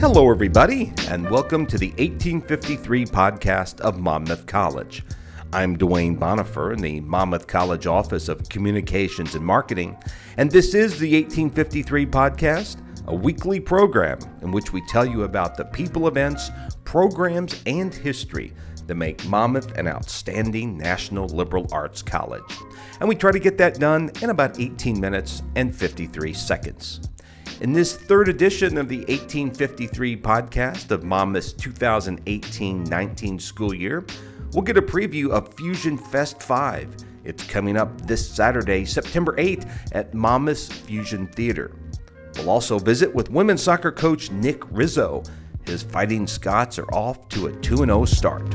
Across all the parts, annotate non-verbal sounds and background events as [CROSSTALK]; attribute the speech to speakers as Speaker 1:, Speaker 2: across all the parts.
Speaker 1: Hello, everybody, and welcome to the 1853 podcast of Monmouth College. I'm Duane Bonifer in the Monmouth College Office of Communications and Marketing, and this is the 1853 podcast, a weekly program in which we tell you about the people, events, programs, and history that make Monmouth an outstanding national liberal arts college. And we try to get that done in about 18 minutes and 53 seconds. In this third edition of the 1853 podcast of Monmouth's 2018 19 school year, we'll get a preview of Fusion Fest 5. It's coming up this Saturday, September 8th at Monmouth's Fusion Theater. We'll also visit with women's soccer coach Nick Rizzo. His Fighting Scots are off to a 2 0 start.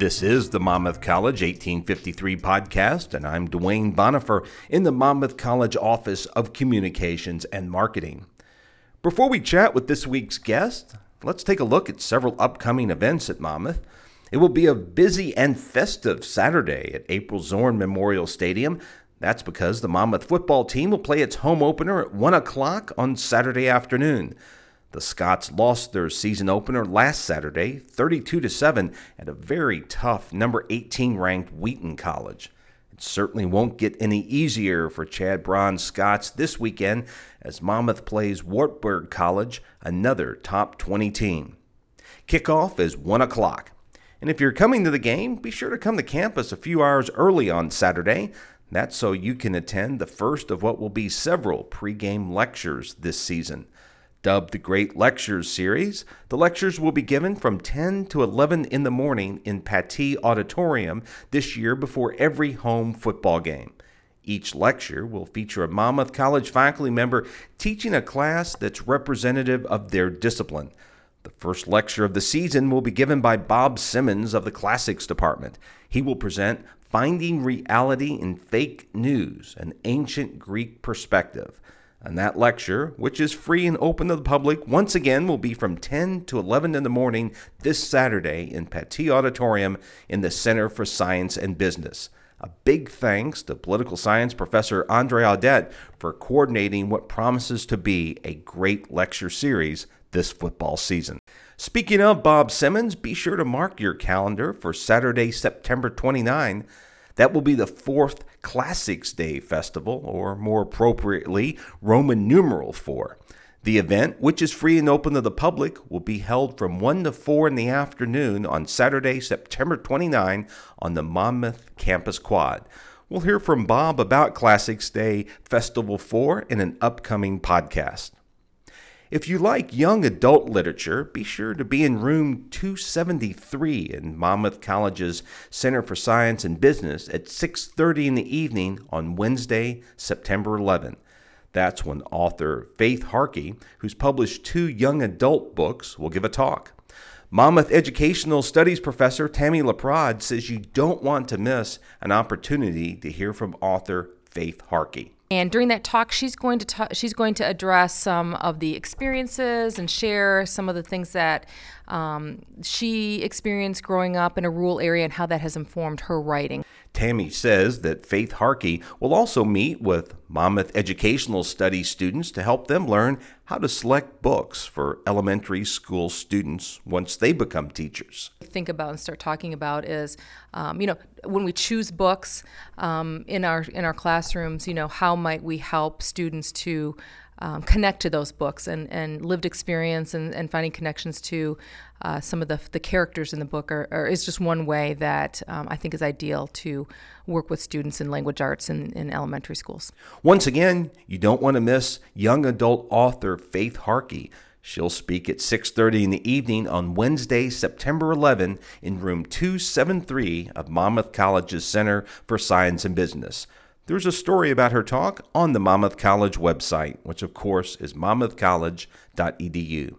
Speaker 1: This is the Monmouth College 1853 podcast, and I'm Duane Bonifer in the Monmouth College Office of Communications and Marketing. Before we chat with this week's guest, let's take a look at several upcoming events at Monmouth. It will be a busy and festive Saturday at April Zorn Memorial Stadium. That's because the Monmouth football team will play its home opener at 1 o'clock on Saturday afternoon. The Scots lost their season opener last Saturday, 32 7, at a very tough number 18 ranked Wheaton College. It certainly won't get any easier for Chad Brown's Scots this weekend as Monmouth plays Wartburg College, another top 20 team. Kickoff is 1 o'clock. And if you're coming to the game, be sure to come to campus a few hours early on Saturday. That's so you can attend the first of what will be several pregame lectures this season. Dubbed the Great Lectures Series, the lectures will be given from 10 to 11 in the morning in Pattee Auditorium this year before every home football game. Each lecture will feature a Monmouth College faculty member teaching a class that's representative of their discipline. The first lecture of the season will be given by Bob Simmons of the Classics Department. He will present Finding Reality in Fake News, an Ancient Greek Perspective. And that lecture, which is free and open to the public, once again will be from 10 to 11 in the morning this Saturday in Pattee Auditorium in the Center for Science and Business. A big thanks to political science professor Andre Audet for coordinating what promises to be a great lecture series this football season. Speaking of Bob Simmons, be sure to mark your calendar for Saturday, September 29 that will be the fourth Classics Day Festival, or more appropriately, Roman numeral 4. The event, which is free and open to the public, will be held from 1 to 4 in the afternoon on Saturday, September 29 on the Monmouth Campus Quad. We'll hear from Bob about Classics Day Festival 4 in an upcoming podcast. If you like young adult literature, be sure to be in room 273 in Monmouth College's Center for Science and Business at 6:30 in the evening on Wednesday, September 11. That's when author Faith Harkey, who's published two young adult books, will give a talk. Monmouth Educational Studies professor Tammy La Prad says you don't want to miss an opportunity to hear from author Faith Harkey.
Speaker 2: And during that talk, she's going to ta- she's going to address some of the experiences and share some of the things that um, she experienced growing up in a rural area and how that has informed her writing.
Speaker 1: Tammy says that Faith Harkey will also meet with Monmouth Educational Studies students to help them learn how to select books for elementary school students once they become teachers.
Speaker 2: Think about and start talking about is, um, you know, when we choose books um, in our in our classrooms, you know, how might we help students to um, connect to those books and, and lived experience and, and finding connections to uh, some of the, the characters in the book are, are is just one way that um, I think is ideal to work with students in language arts in, in elementary schools.
Speaker 1: Once again, you don't want to miss young adult author Faith Harkey. She'll speak at 6:30 in the evening on Wednesday, September 11 in room 273 of Monmouth College's Center for Science and Business. There's a story about her talk on the Monmouth College website, which of course is monmouthcollege.edu.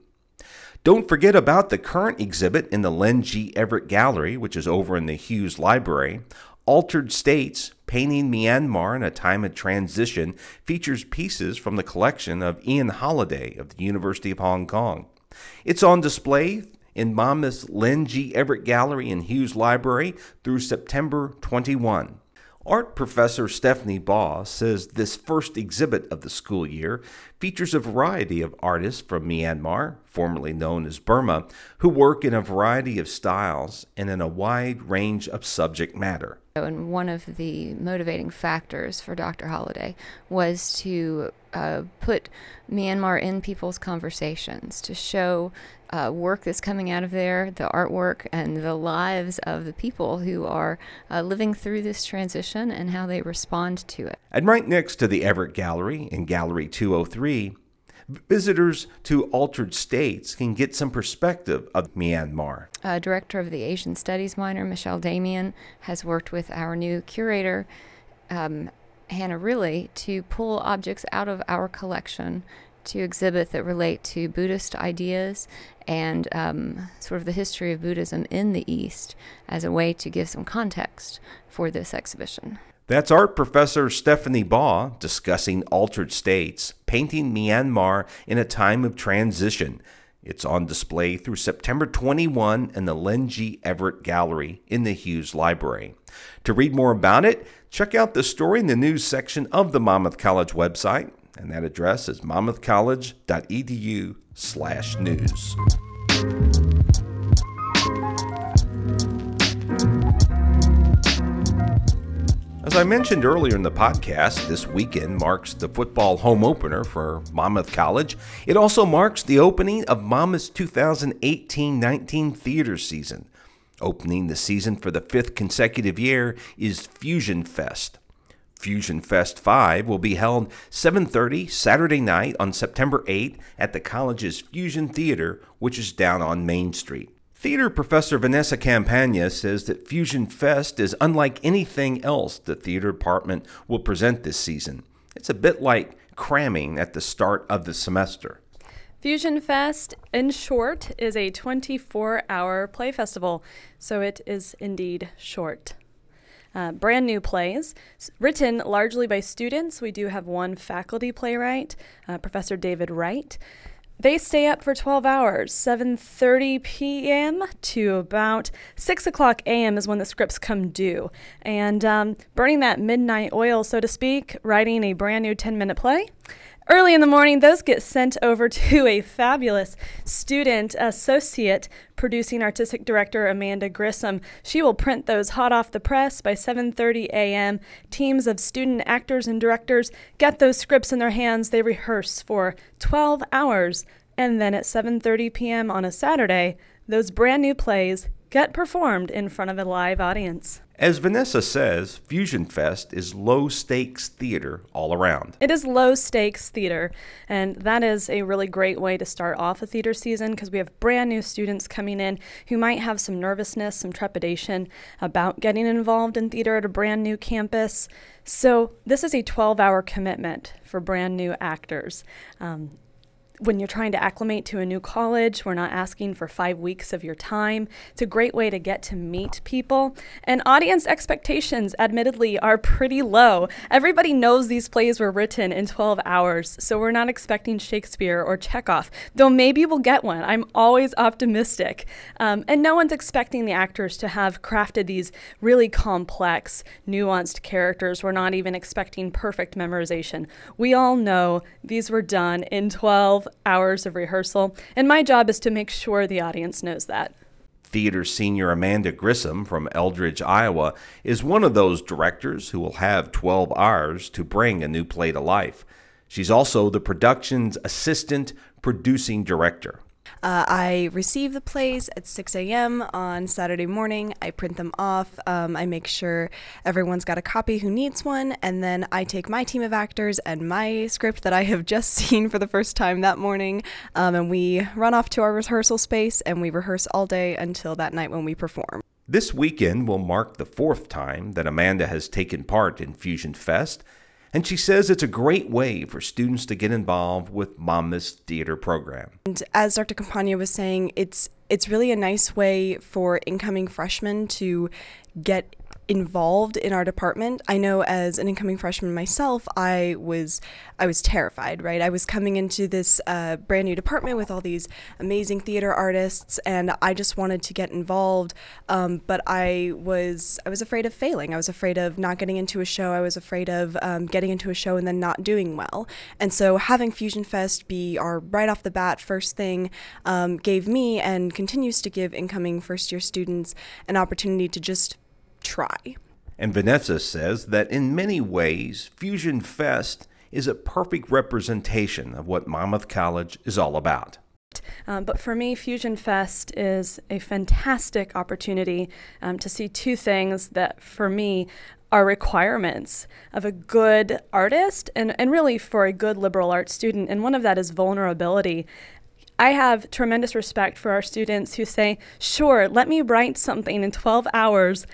Speaker 1: Don't forget about the current exhibit in the Len G. Everett Gallery, which is over in the Hewes Library. Altered States, Painting Myanmar in a Time of Transition, features pieces from the collection of Ian Holliday of the University of Hong Kong. It's on display in Monmouth's Len G. Everett Gallery and Hewes Library through September 21. Art professor Stephanie Baugh says this first exhibit of the school year features a variety of artists from Myanmar, formerly known as Burma, who work in a variety of styles and in a wide range of subject matter.
Speaker 3: And one of the motivating factors for Dr. Holliday was to uh, put Myanmar in people's conversations, to show uh, work that's coming out of there, the artwork, and the lives of the people who are uh, living through this transition and how they respond to it.
Speaker 1: And right next to the Everett Gallery in Gallery 203, visitors to altered states can get some perspective of Myanmar.
Speaker 3: Uh, director of the Asian Studies minor, Michelle Damian, has worked with our new curator, um, Hannah Riley, to pull objects out of our collection to exhibit that relate to Buddhist ideas and um, sort of the history of Buddhism in the East as a way to give some context for this exhibition.
Speaker 1: That's art professor Stephanie Baugh discussing altered states, painting Myanmar in a time of transition. It's on display through September 21 in the Len G. Everett Gallery in the Hewes Library. To read more about it, check out the story in the news section of the Monmouth College website and that address is monmouthcollege.edu As I mentioned earlier in the podcast, this weekend marks the football home opener for Monmouth College. It also marks the opening of Monmouth's 2018 19 theater season. Opening the season for the fifth consecutive year is Fusion Fest, Fusion Fest 5 will be held 7:30 Saturday night on September 8 at the college's Fusion Theater, which is down on Main Street. Theater professor Vanessa Campagna says that Fusion Fest is unlike anything else the theater department will present this season. It's a bit like cramming at the start of the semester.
Speaker 4: Fusion Fest, in short, is a 24 hour play festival, so it is indeed short uh, brand new plays written largely by students. We do have one faculty playwright, uh, Professor David Wright. They stay up for 12 hours, 7:30 p.m. to about 6 o'clock a.m. is when the scripts come due, and um, burning that midnight oil, so to speak, writing a brand new 10-minute play. Early in the morning, those get sent over [LAUGHS] to a fabulous student associate producing artistic director Amanda Grissom. She will print those hot off the press by 7:30 a.m. Teams of student actors and directors get those scripts in their hands. They rehearse for 12 hours, and then at 7:30 p.m. on a Saturday, those brand new plays get performed in front of a live audience.
Speaker 1: As Vanessa says, Fusion Fest is low stakes theater all around.
Speaker 4: It is low stakes theater, and that is a really great way to start off a theater season because we have brand new students coming in who might have some nervousness, some trepidation about getting involved in theater at a brand new campus. So, this is a 12 hour commitment for brand new actors. Um, when you're trying to acclimate to a new college, we're not asking for five weeks of your time. It's a great way to get to meet people. And audience expectations, admittedly, are pretty low. Everybody knows these plays were written in 12 hours, so we're not expecting Shakespeare or Chekhov, though maybe we'll get one. I'm always optimistic. Um, and no one's expecting the actors to have crafted these really complex, nuanced characters. We're not even expecting perfect memorization. We all know these were done in 12 hours of rehearsal, and my job is to make sure the audience knows that.
Speaker 1: Theater senior Amanda Grissom from Eldridge, Iowa, is one of those directors who will have 12 hours to bring a new play to life. She's also the production's assistant producing director.
Speaker 5: Uh, I receive the plays at 6 a.m. on Saturday morning. I print them off. Um, I make sure everyone's got a copy who needs one. And then I take my team of actors and my script that I have [LAUGHS] just seen for the first time that morning. Um, and we run off to our rehearsal space and we rehearse all day until that night when we perform.
Speaker 1: This weekend will mark the fourth time that Amanda has taken part in Fusion Fest. And she says it's a great way for students to get involved with Monmouth's theater program.
Speaker 5: And as Dr. Campagna was saying, it's it's really a nice way for incoming freshmen to get involved in our department. I know as an incoming freshman myself, I was I was terrified, right? I was coming into this uh, brand new department with all these amazing theater artists, and I just wanted to get involved. Um, but I was I was afraid of failing. I was afraid of not getting into a show. I was afraid of um, getting into a show and then not doing well. And so having Fusion Fest be our right off the bat first thing um, gave me and continues to give incoming first year students an opportunity to just try.
Speaker 1: And Vanessa says that in many ways, Fusion Fest is a perfect representation of what Monmouth College is all about.
Speaker 4: Um, but for me, Fusion Fest is a fantastic opportunity um, to see two things that, for me, are requirements of a good artist and, and really for a good liberal arts student. And one of that is vulnerability. I have tremendous respect for our students who say, sure, let me write something in 12 hours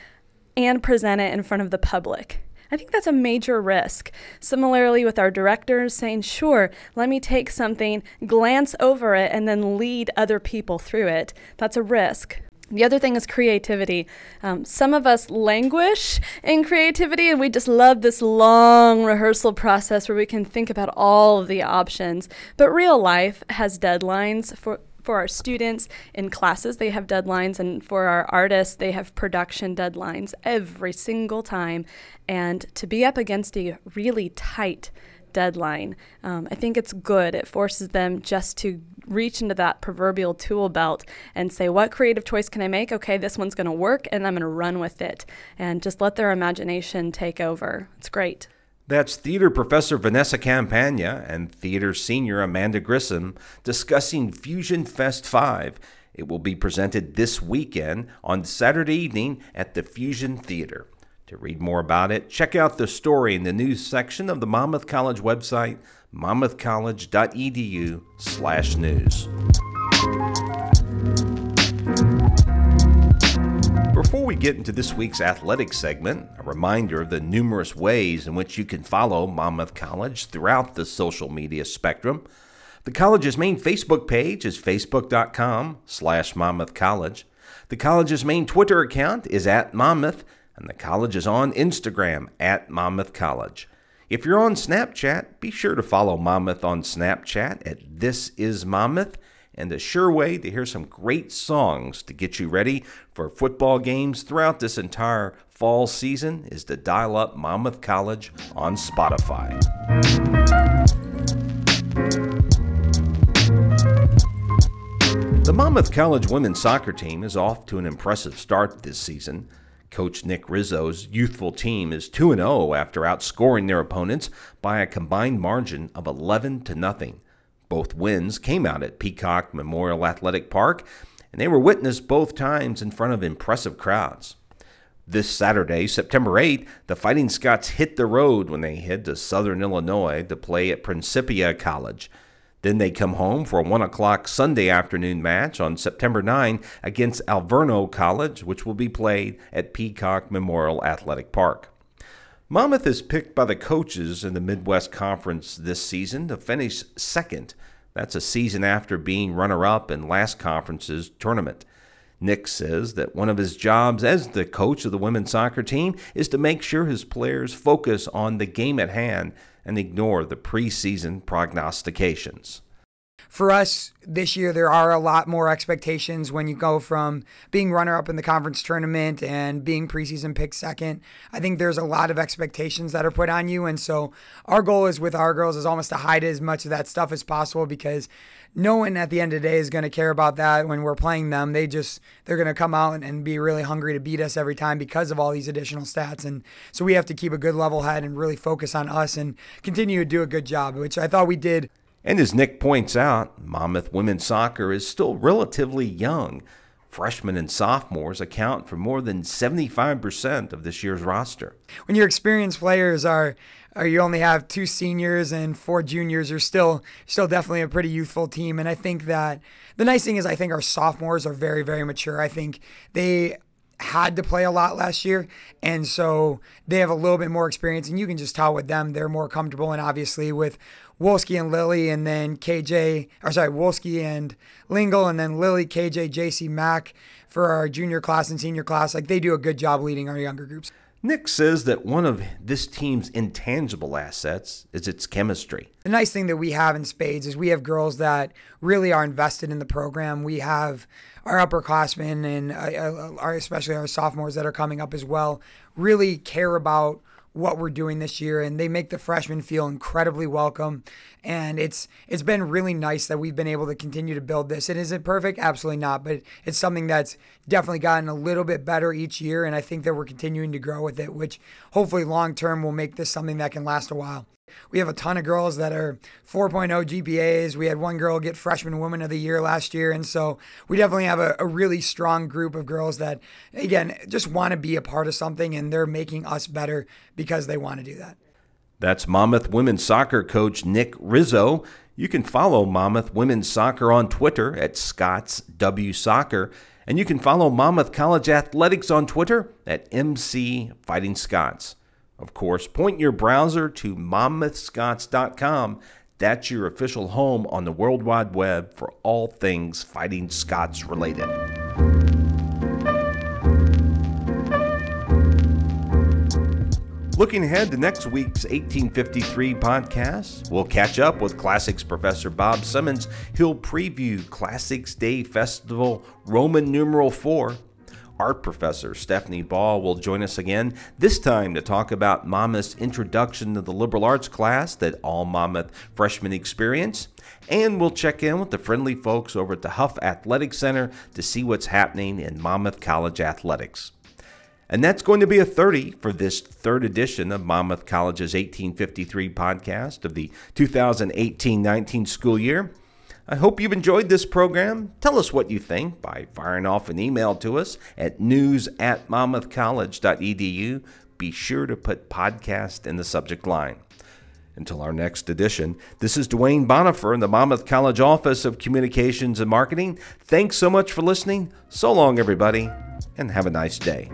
Speaker 4: and present it in front of the public. I think that's a major risk. Similarly, with our directors saying, sure, let me take something, glance over it, and then lead other people through it. That's a risk. The other thing is creativity. Um, some of us languish in creativity, and we just love this long rehearsal process where we can think about all of the options. But real life has deadlines for for our students in classes, they have deadlines, and for our artists, they have production deadlines every single time. And to be up against a really tight deadline, um, I think it's good. It forces them just to reach into that proverbial tool belt and say, what creative choice can I make? Okay, this one's going to work, and I'm going to run with it. And just let their imagination take over. It's great.
Speaker 1: That's theater professor Vanessa Campagna and theater senior Amanda Grissom discussing Fusion Fest 5. It will be presented this weekend on Saturday evening at the Fusion Theater. To read more about it, check out the story in the news section of the Monmouth College website, monmouthcollege.edu/news. Before we get into this week's athletics segment, a reminder of the numerous ways in which you can follow Monmouth College throughout the social media spectrum. The college's main Facebook page is facebook.com slash Monmouth College. The college's main Twitter account is at Monmouth, and the college is on Instagram at Monmouth College. If you're on Snapchat, be sure to follow Monmouth on Snapchat at This Is Monmouth and a sure way to hear some great songs to get you ready for football games throughout this entire fall season is to dial up Monmouth College on Spotify. The Monmouth College women's soccer team is off to an impressive start this season. Coach Nick Rizzo's youthful team is 2 0 after outscoring their opponents by a combined margin of 11 to nothing. Both wins came out at Peacock Memorial Athletic Park, and they were witnessed both times in front of impressive crowds. This Saturday, September 8th, the Fighting Scots hit the road when they head to Southern Illinois to play at Principia College. Then they come home for a 1 o'clock Sunday afternoon match on September 9 against Alverno College, which will be played at Peacock Memorial Athletic Park. Monmouth is picked by the coaches in the Midwest Conference this season to finish second. That's a season after being runner up in last conference's tournament. Nick says that one of his jobs as the coach of the women's soccer team is to make sure his players focus on the game at hand and ignore the preseason prognostications
Speaker 6: for us this year, there are a lot more expectations when you go from being runner up in the conference tournament and being preseason pick second. I think there's a lot of expectations that are put on you. And so our goal is with our girls is almost to hide as much of that stuff as possible because no one at the end of the day is going to care about that when we're playing them. They just, they're going to come out and, and be really hungry to beat us every time because of all these additional stats. And so we have to keep a good level head and really focus on us and continue to do a good job, which I thought we did
Speaker 1: and as Nick points out, Monmouth women's soccer is still relatively young. Freshmen and sophomores account for more than 75% of this year's roster.
Speaker 6: When your experienced players are, are you only have two seniors and four juniors, you're still still definitely a pretty youthful team. And I think that the nice thing is I think our sophomores are very, very mature. I think they had to play a lot last year, and so they have a little bit more experience, and you can just tell with them they're more comfortable. And obviously with Wolski and Lily, and then KJ, or sorry, Wolski and Lingle, and then Lily, KJ, JC Mack for our junior class and senior class, like they do a good job leading our younger groups.
Speaker 1: Nick says that one of this team's intangible assets is its chemistry.
Speaker 6: The nice thing that we have in Spades is we have girls that really are invested in the program. We have our upperclassmen and uh, uh our, especially our sophomores that are coming up as well really care about what we're doing this year and they make the freshmen feel incredibly welcome and it's it's been really nice that we've been able to continue to build this and is it perfect absolutely not but it's something that's definitely gotten a little bit better each year and i think that we're continuing to grow with it which hopefully long term will make this something that can last a while we have a ton of girls that are 4.0 GPAs. We had one girl get Freshman Woman of the Year last year. And so we definitely have a, a really strong group of girls that, again, just want to be a part of something and they're making us better because they want to do that.
Speaker 1: That's Monmouth women's soccer coach Nick Rizzo. You can follow Monmouth women's soccer on Twitter at Scots W Soccer. And you can follow Monmouth College Athletics on Twitter at MC Fighting Scots. Of course, point your browser to monmouthscots.com. That's your official home on the World Wide Web for all things Fighting Scots related. Looking ahead to next week's 1853 podcast, we'll catch up with Classics professor Bob Simmons. He'll preview Classics Day Festival Roman numeral 4 art professor Stephanie Baugh will join us again, this time to talk about Monmouth's introduction to the liberal arts class that all Monmouth freshmen experience. And we'll check in with the friendly folks over at the Huff Athletic Center to see what's happening in Monmouth College athletics. And that's going to be a 30 for this third edition of Monmouth College's 1853 podcast of the 2018 19 school year. I hope you've enjoyed this program. Tell us what you think by firing off an email to us at news at monmouthcollege.edu. Be sure to put podcast in the subject line. Until our next edition, this is Duane Bonifer in the Monmouth College Office of Communications and Marketing. Thanks so much for listening. So long, everybody, and have a nice day.